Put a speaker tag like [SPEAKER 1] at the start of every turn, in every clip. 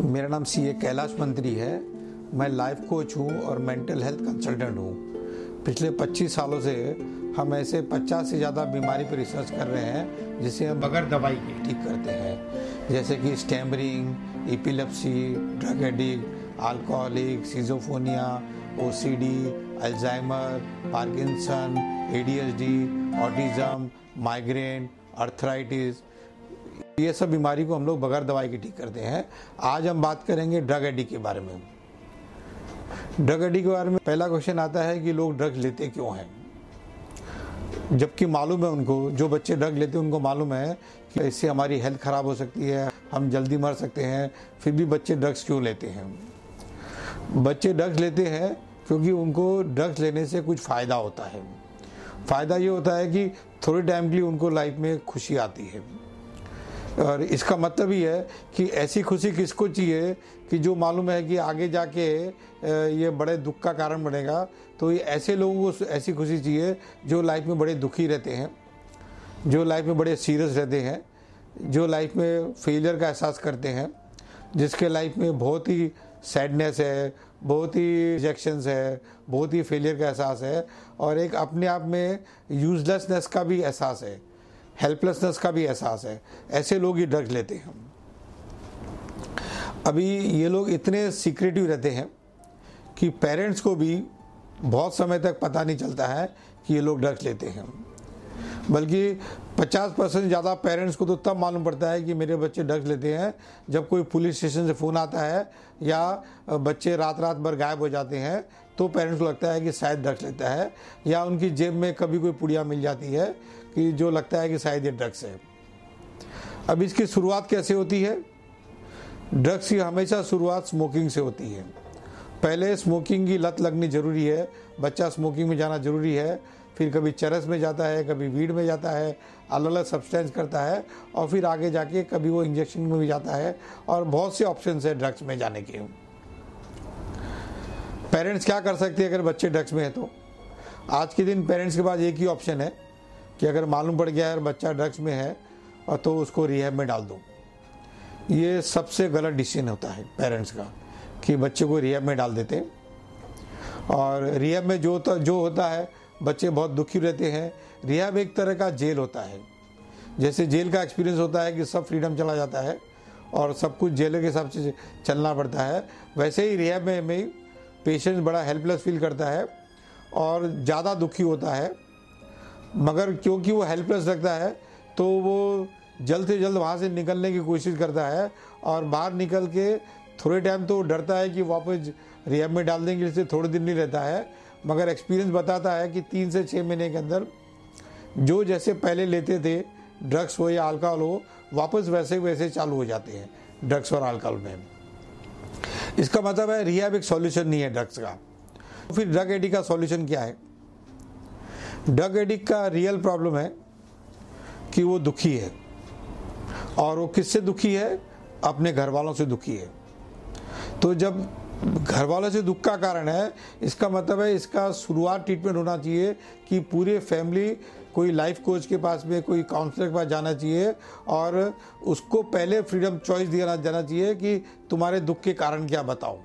[SPEAKER 1] मेरा नाम सी ए कैलाश मंत्री है। मैं लाइफ कोच हूँ और मेंटल हेल्थ कंसल्टेंट हूँ। पिछले 25 सालों से हम ऐसे 50 से ज़्यादा बीमारी पर रिसर्च कर रहे हैं जिसे हम बगैर दवाई के। ठीक करते हैं। जैसे कि stammering epilepsy drug addict alcoholic schizophrenia O Alzheimer Parkinson A D H D autism migraine arthritis ये सब बीमारी को हम लोग बगैर दवाई के ठीक करते हैं। आज हम बात करेंगे ड्रग एडी के बारे में। ड्रग एडी के बारे में पहला क्वेश्चन आता है कि लोग ड्रग्स लेते क्यों हैं? जबकि मालूम है उनको, जो बच्चे ड्रग लेते हैं, उनको मालूम है कि इससे हमारी हेल्थ खराब हो सकती है, हम जल्दी मर सकते हैं, फिर भी बच्चे ड्रग्स क्यों लेते हैं? बच्चे ड्रग्स लेते हैं क्योंकि उनको ड्रग्स लेने से कुछ फ़ायदा होता है। फ़ायदा ये होता है कि थोड़े टाइम के लिए उनको लाइफ में खुशी आती है। और इसका मतलब ही है कि ऐसी खुशी किसको चाहिए कि जो मालूम है कि आगे जाके ये बड़े दुख का कारण बनेगा। तो ये ऐसे लोगों को ऐसी खुशी चाहिए जो लाइफ में बड़े दुखी रहते हैं, जो लाइफ में बड़े सीरियस रहते हैं, जो लाइफ में फेलियर का एहसास करते हैं, जिसके लाइफ में बहुत ही सैडनेस है, बहुत ही रिजेक्शंस है, बहुत ही फेलियर का एहसास है और एक अपने आप में यूजलेसनेस का भी एहसास है। हेल्पलेसनेस का भी एहसास है। ऐसे लोग ही ड्रग्स लेते हैं अभी ये लोग इतने सीक्रेटिव रहते हैं कि पेरेंट्स को भी बहुत समय तक पता नहीं चलता है कि ये लोग ड्रग्स लेते हैं। बल्कि 50 परसेंट ज़्यादा पेरेंट्स को तो तब मालूम पड़ता है कि मेरे बच्चे ड्रग्स लेते हैं जब कोई पुलिस स्टेशन से फ़ोन आता है या बच्चे रात रात भर गायब हो जाते हैं तो पेरेंट्स को लगता है कि शायद ड्रग्स लेता है या उनकी जेब में कभी कोई पुड़िया मिल जाती है कि जो लगता है कि शायद ये ड्रग्स है। अब इसकी शुरुआत कैसे होती है? ड्रग्स की हमेशा शुरुआत स्मोकिंग से होती है। पहले स्मोकिंग की लत लगनी ज़रूरी है, बच्चा स्मोकिंग में जाना ज़रूरी है, फिर कभी चरस में जाता है, कभी वीड में जाता है अलग अलग सब्सटेंस करता है, और फिर आगे जाके कभी वो इंजेक्शन में भी जाता है, और बहुत से ऑप्शन है ड्रग्स में जाने के। पेरेंट्स क्या कर सकते हैं अगर बच्चे ड्रग्स में है तो? आज के दिन पेरेंट्स के पास एक ही ऑप्शन है। कि अगर मालूम पड़ गया है बच्चा ड्रग्स में है और तो उसको रिहैब में डाल दो। ये सबसे गलत डिसीज़न होता है पेरेंट्स का कि बच्चे को रिहैब में डाल देते और रिहैब में जो जो होता है बच्चे बहुत दुखी रहते हैं। रिहैब एक तरह का जेल होता है। जैसे जेल का एक्सपीरियंस होता है कि सब फ्रीडम चला जाता है और सब कुछ जेल के हिसाब से चलना पड़ता है। वैसे ही रिहैब में, में पेशेंट बड़ा हेल्पलेस फील करता है और ज़्यादा दुखी होता है। मगर क्योंकि वो हेल्पलेस लगता है तो वो जल्द से जल्द वहाँ से निकलने की कोशिश करता है और बाहर निकल के थोड़े टाइम तो डरता है कि वापस रिहैब में डाल देंगे, इससे थोड़े दिन नहीं रहता है। मगर एक्सपीरियंस बताता है कि तीन से छः महीने के अंदर जो जैसे पहले लेते थे ड्रग्स हो या अल्कोहल हो, वापस वैसे वैसे चालू हो जाते हैं ड्रग्स और अल्कोहल में। इसका मतलब है रिहैब एक सॉल्यूशन नहीं है ड्रग्स का। फिर ड्रग एडी का सॉल्यूशन क्या है? ड्रग एडिक्ट का रियल प्रॉब्लम है कि वो दुखी है। और वो किससे दुखी है? अपने घर वालों से दुखी है। तो जब घर वालों से दुख का कारण है, इसका मतलब है इसका शुरुआत ट्रीटमेंट होना चाहिए कि पूरे फैमिली कोई लाइफ कोच के पास में, कोई काउंसलर के पास जाना चाहिए और उसको पहले फ्रीडम चॉइस दिया जाना चाहिए कि तुम्हारे दुख के कारण क्या बताओ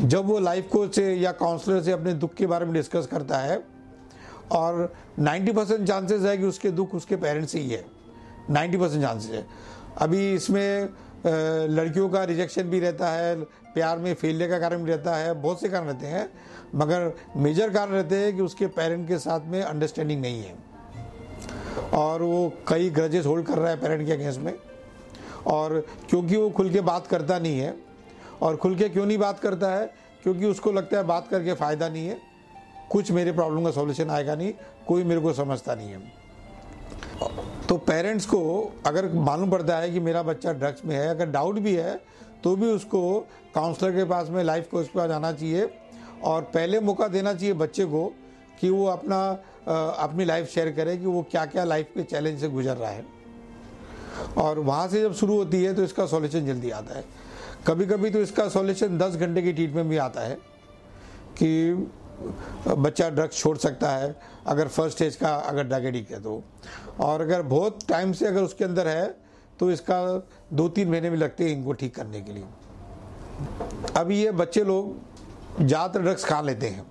[SPEAKER 1] जब वो लाइफ कोच से या काउंसलर से अपने दुख के बारे में डिस्कस करता है और 90 परसेंट चांसेस है कि उसके दुख उसके पेरेंट्स ही है। 90 परसेंट चांसेस है। अभी इसमें लड़कियों का रिजेक्शन भी रहता है, प्यार में फेलियर का कारण भी रहता है, बहुत से कारण रहते हैं, मगर मेजर कारण रहते हैं कि उसके पेरेंट के साथ में अंडरस्टैंडिंग नहीं है। और वो कई ग्रजेस होल्ड कर रहा है पेरेंट के अगेंस्ट में। और क्योंकि वो खुल के बात करता नहीं है, और खुल के क्यों नहीं बात करता है? क्योंकि उसको लगता है बात करके फ़ायदा नहीं है। कुछ मेरे प्रॉब्लम का सॉल्यूशन आएगा नहीं, कोई मेरे को समझता नहीं है। तो पेरेंट्स को अगर मालूम पड़ता है कि मेरा बच्चा ड्रग्स में है, अगर डाउट भी है तो भी उसको काउंसलर के पास में लाइफ कोच पर जाना चाहिए और पहले मौका देना चाहिए बच्चे को कि वो अपना अपनी लाइफ शेयर करे कि वो क्या क्या लाइफ के चैलेंज से गुजर रहा है। और वहाँ से जब शुरू होती है तो इसका सॉल्यूशन जल्दी आता है। कभी कभी तो इसका सॉल्यूशन दस घंटे की ट्रीटमेंट भी आता है कि बच्चा ड्रग्स छोड़ सकता है अगर फ़र्स्ट स्टेज का अगर एडिक्ट है तो। और अगर बहुत टाइम से अगर उसके अंदर है तो इसका दो तीन महीने भी लगते हैं इनको ठीक करने के लिए। अभी ये बच्चे लोग ज़्यादातर ड्रग्स खा लेते हैं।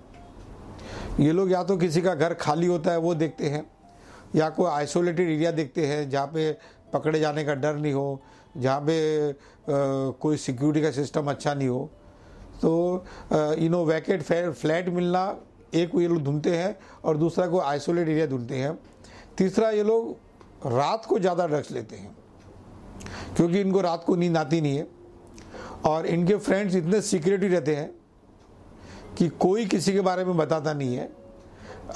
[SPEAKER 1] ये लोग या तो किसी का घर खाली होता है वो देखते हैं या कोई आइसोलेटेड एरिया देखते हैं जहाँ पे पकड़े जाने का डर नहीं हो जहाँ पे आ, कोई सिक्योरिटी का सिस्टम अच्छा नहीं हो। तो यू नो वैकेट फ्लैट मिलना, एक ये लोग ढूंढते हैं और दूसरा को आइसोलेट एरिया ढूंढते हैं। तीसरा ये लोग रात को ज़्यादा ड्रग्स लेते हैं, क्योंकि इनको रात को नींद आती नहीं है। और इनके फ्रेंड्स इतने सीक्रेटिव रहते हैं कि कोई किसी के बारे में बताता नहीं है।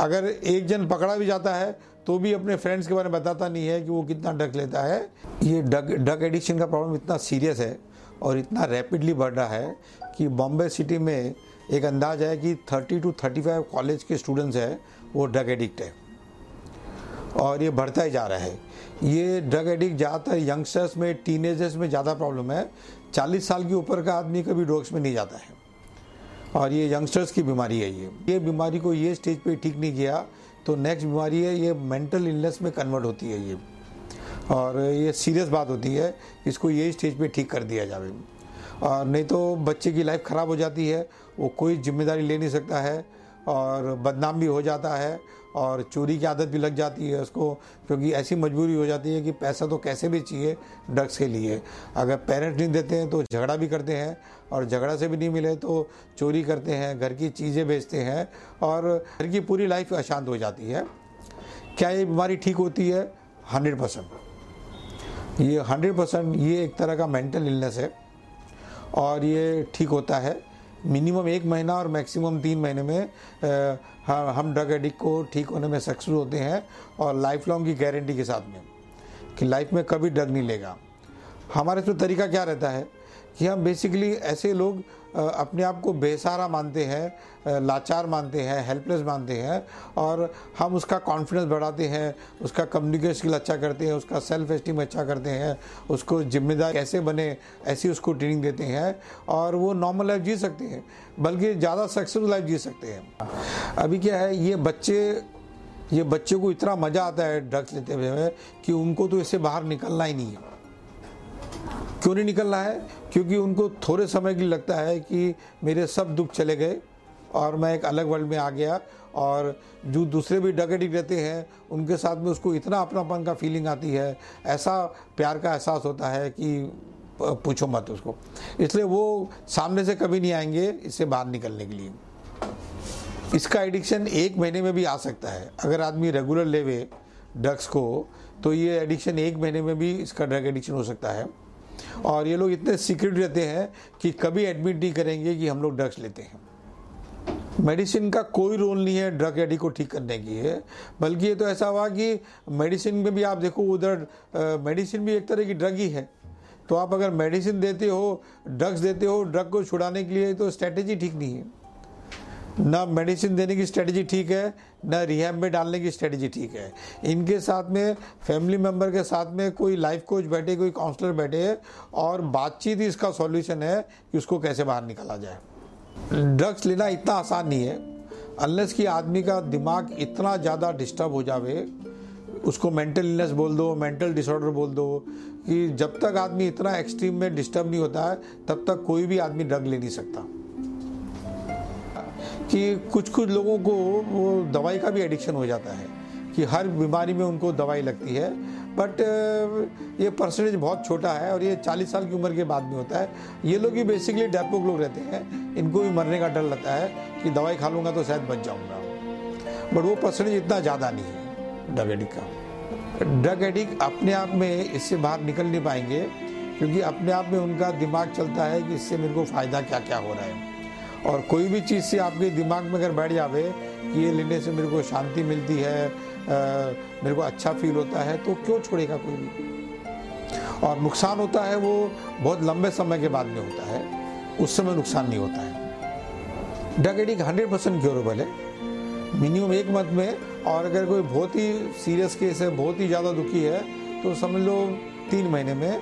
[SPEAKER 1] अगर एक जन पकड़ा भी जाता है तो भी अपने फ्रेंड्स के बारे में बताता नहीं है कि वो कितना ड्रग लेता है। ये ड्रग ड्रग एडिक्शन का प्रॉब्लम इतना सीरियस है और इतना रैपिडली बढ़ रहा है कि बॉम्बे सिटी में एक अंदाज है कि 30 टू 35 कॉलेज के स्टूडेंट्स हैं, वो ड्रग एडिक्ट है। और ये बढ़ता ही जा रहा है। ये ड्रग एडिक्ट ज़्यादातर यंगस्टर्स में, टीनेजर्स में ज़्यादा प्रॉब्लम है। 40 साल के ऊपर का आदमी कभी ड्रग्स में नहीं जाता है। और ये यंगस्टर्स की बीमारी है ये। ये बीमारी को ये स्टेज पे ठीक नहीं किया तो नेक्स्ट बीमारी है, ये मेंटल इलनेस में कन्वर्ट होती है ये। और ये सीरियस बात होती है, इसको ये स्टेज पे ठीक कर दिया जाए। और नहीं तो बच्चे की लाइफ ख़राब हो जाती है, वो कोई ज़िम्मेदारी ले नहीं सकता है और बदनाम भी हो जाता है और चोरी की आदत भी लग जाती है उसको, क्योंकि ऐसी मजबूरी हो जाती है कि पैसा तो कैसे भी चाहिए, ड्रग्स के लिए। अगर पेरेंट्स नहीं देते हैं तो झगड़ा भी करते हैं और झगड़ा से भी नहीं मिले तो चोरी करते हैं, घर की चीज़ें बेचते हैं और घर की पूरी लाइफ अशांत हो जाती है। क्या ये बीमारी ठीक होती है? हंड्रेड परसेंट ये हंड्रेड परसेंट ये एक तरह का मेंटल इलनेस है। और ये ठीक होता है। मिनिमम एक महीना और मैक्सिमम तीन महीने में हम ड्रग एडिक्ट को ठीक होने में सक्सेस होते हैं और लाइफ लॉन्ग की गारंटी के साथ में, कि लाइफ में कभी ड्रग नहीं लेगा। हमारे इसमें तरीका क्या रहता है? कि हम बेसिकली ऐसे लोग अपने आप को बेसहारा मानते हैं लाचार मानते हैं हेल्पलेस मानते हैं, और हम उसका कॉन्फिडेंस बढ़ाते हैं, उसका कम्युनिकेशन स्किल अच्छा करते हैं, उसका सेल्फ एस्टीम अच्छा करते हैं, उसको जिम्मेदार कैसे बने, ऐसी उसको ट्रेनिंग देते हैं, और वो नॉर्मल लाइफ जी सकते हैं, बल्कि ज़्यादा सक्सेसफुल लाइफ जी सकते हैं। अभी क्या है, ये बच्चे, ये बच्चों को इतना मज़ा आता है ड्रग्स लेते हुए कि उनको तो इससे बाहर निकलना ही नहीं है। क्यों नहीं निकलना है? क्योंकि उनको थोड़े समय के लिए लगता है कि मेरे सब दुख चले गए और मैं एक अलग वर्ल्ड में आ गया और जो दूसरे भी डग एडिक्ट रहते हैं, उनके साथ में उसको इतना अपनापन का फीलिंग आती है, ऐसा प्यार का एहसास होता है कि पूछो मत उसको। इसलिए वो सामने से कभी नहीं आएँगे इससे बाहर निकलने के लिए। इसका एडिक्शन एक महीने में भी आ सकता है। अगर आदमी रेगुलर लेवे ड्रग्स को तो ये एडिक्शन एक महीने में भी इसका ड्रग एडिक्शन हो सकता है। और ये लोग इतने सीक्रेट रहते हैं कि कभी एडमिट नहीं करेंगे कि हम लोग ड्रग्स लेते हैं। मेडिसिन का कोई रोल नहीं है ड्रग एडिक को ठीक करने की है बल्कि ये तो ऐसा हुआ कि मेडिसिन में भी आप देखो उधर मेडिसिन भी एक तरह की ड्रग ही है। तो आप अगर मेडिसिन देते हो ड्रग्स देते हो ड्रग को छुड़ाने के लिए तो स्ट्रेटेजी ठीक नहीं है। ना मेडिसिन देने की स्ट्रेटजी ठीक है, ना रिहैब में डालने की स्ट्रेटजी ठीक है। इनके साथ में फैमिली मेंबर के साथ में कोई लाइफ कोच बैठे, कोई काउंसलर बैठे और बातचीत ही इसका सॉल्यूशन है कि उसको कैसे बाहर निकाला जाए। ड्रग्स लेना इतना आसान नहीं है। अनलेस कि आदमी का दिमाग इतना ज़्यादा डिस्टर्ब हो जावे, उसको मेंटल इलनेस बोल दो मेंटल डिसऑर्डर बोल दो, कि जब तक आदमी इतना एक्सट्रीम में डिस्टर्ब नहीं होता है, तब तक कोई भी आदमी ड्रग ले नहीं सकता। कि कुछ कुछ लोगों को वो दवाई का भी एडिक्शन हो जाता है, कि हर बीमारी में उनको दवाई लगती है। बट ये परसेंटेज बहुत छोटा है और ये 40 साल की उम्र के बाद में होता है। ये लोग ही बेसिकली डेपोक लोग रहते हैं। इनको भी मरने का डर लगता है कि दवाई खा लूँगा तो शायद बच जाऊँगा। बट वो परसेंटेज इतना ज़्यादा नहीं है ड्रग एडिक का। ड्रग एडिक अपने आप में इससे बाहर निकल नहीं पाएँगे, क्योंकि अपने आप में उनका दिमाग चलता है कि इससे मेरे को फ़ायदा क्या क्या हो रहा है। और कोई भी चीज़ से आपके दिमाग में अगर बैठ जावे कि ये लेने से मेरे को शांति मिलती है आ, मेरे को अच्छा फील होता है तो क्यों छोड़ेगा कोई भी? और नुकसान होता है वो बहुत लंबे समय के बाद में होता है उस समय नुकसान नहीं होता है। डायबिटिक हंड्रेड परसेंट क्योरेबल है। मिनिमम एक मंथ में और अगर कोई बहुत ही सीरियस केस है बहुत ही ज़्यादा दुखी है तो समझ लो तीन महीने में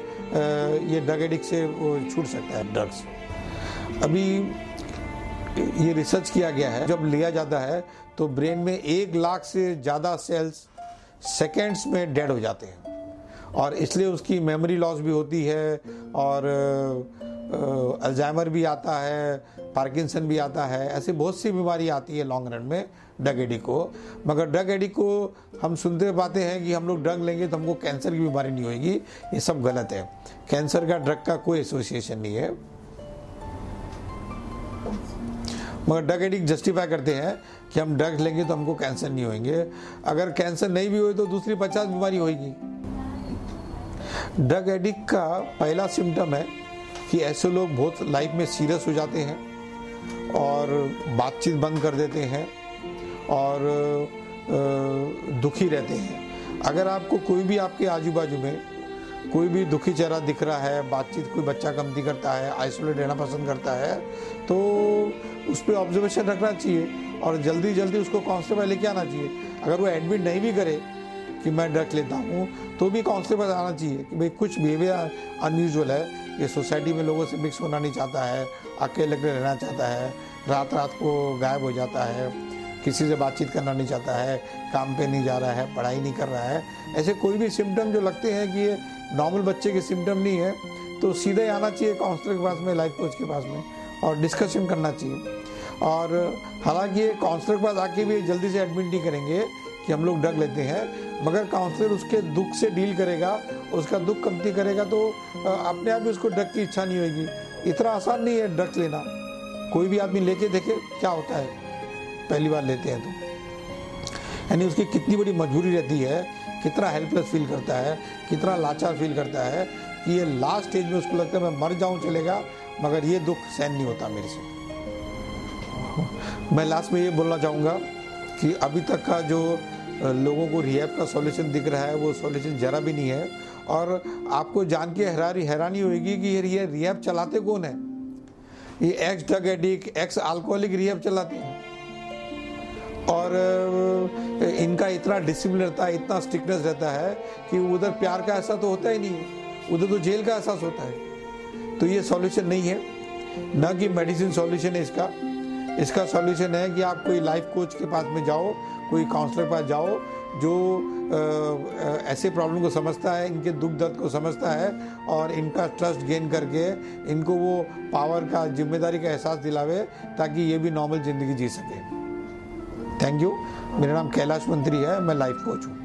[SPEAKER 1] ये ड्रग से छूट सकता है। ड्रग्स अभी ये रिसर्च किया गया है। जब लिया जाता है तो ब्रेन में एक लाख से ज़्यादा सेल्स सेकेंड्स में डेड हो जाते हैं। और इसलिए उसकी मेमोरी लॉस भी होती है, और अल्जाइमर भी आता है पार्किंसन भी आता है, ऐसी बहुत सी बीमारी आती है लॉन्ग रन में ड्रग एडिक को। मगर ड्रग एडिक को हम सुनते पाते हैं कि हम लोग ड्रग लेंगे तो हमको कैंसर की बीमारी नहीं होगी, ये सब गलत है। कैंसर का ड्रग का कोई एसोसिएशन नहीं है। मगर ड्रग एडिक्ट जस्टिफाई करते हैं कि हम ड्रग्स लेंगे तो हमको कैंसर नहीं होंगे अगर कैंसर नहीं भी हुई तो दूसरी पचास बीमारी होगी ड्रग एडिक्ट का पहला सिम्टम है कि ऐसे लोग बहुत लाइफ में सीरियस हो जाते हैं और बातचीत बंद कर देते हैं और दुखी रहते हैं। अगर आपको कोई भी आपके आजू बाजू में कोई भी दुखी चेहरा दिख रहा है, बातचीत कोई बच्चा कमती करता है आइसोलेट रहना पसंद करता है तो उस पर ऑब्जर्वेशन रखना चाहिए और जल्दी जल्दी उसको काउंसलर लेके आना चाहिए। अगर वो एडमिट नहीं भी करे कि मैं ड्रग लेता हूँ तो भी काउंसलर पर आना चाहिए कि भाई कुछ बिहेवियर अनयूजल है। ये सोसाइटी में लोगों से मिक्स होना नहीं चाहता है, अकेले रहना चाहता है रात रात को गायब हो जाता है। किसी से बातचीत करना नहीं चाहता है, काम पे नहीं जा रहा है, पढ़ाई नहीं कर रहा है। ऐसे कोई भी सिम्टम जो लगते हैं कि ये नॉर्मल बच्चे के सिम्टम नहीं है तो सीधे आना चाहिए काउंसलर के पास में लाइफ कोच के पास में, और डिस्कशन करना चाहिए। और हालाँकि ये काउंसलर के पास आके भी जल्दी से एडमिट नहीं करेंगे कि हम लोग ड्रग लेते हैं, मगर काउंसलर उसके दुख से डील करेगा, उसका दुख कमती करेगा तो अपने आप ही उसको ड्रग की इच्छा नहीं होगी। इतना आसान नहीं है ड्रग्स लेना। कोई भी आदमी लेके देखे, क्या होता है? पहली बार लेते हैं तो। यानी उसकी कितनी बड़ी मजबूरी रहती है, कितना हेल्पलेस फील करता है, कितना लाचार फील करता है, कि ये लास्ट स्टेज में उसको लगता है मैं मर जाऊँ, चलेगा, मगर ये दुख सहन नहीं होता मेरे से। मैं लास्ट में ये बोलना चाहूँगा कि अभी तक का जो लोगों को रिहैब का सॉल्यूशन दिख रहा है, वो सॉल्यूशन जरा भी नहीं है। और आपको जान के हैरानी हैरानी होगी कि ये रिहैब चलाते कौन है? ये ex drug addict ex alcoholic rehab चलाते हैं। और इनका इतना डिसिप्लिन रहता है, इतना स्ट्रिक्टनेस रहता है कि उधर प्यार का ऐसा तो होता ही नहीं है। उधर तो जेल का एहसास होता है। तो ये सॉल्यूशन नहीं है। न कि मेडिसिन सॉल्यूशन है इसका। इसका सॉल्यूशन है कि आप कोई लाइफ कोच के पास में जाओ, कोई काउंसलर पास जाओ, जो ऐसे प्रॉब्लम को समझता है, इनके दुख दर्द को समझता है और इनका ट्रस्ट गेन करके इनको वो पावर का, ज़िम्मेदारी का एहसास दिलावे ताकि ये भी नॉर्मल ज़िंदगी जी सके। Thank you. मेरा नाम कैलाश मंत्री है मैं लाइफ कोच हूँ।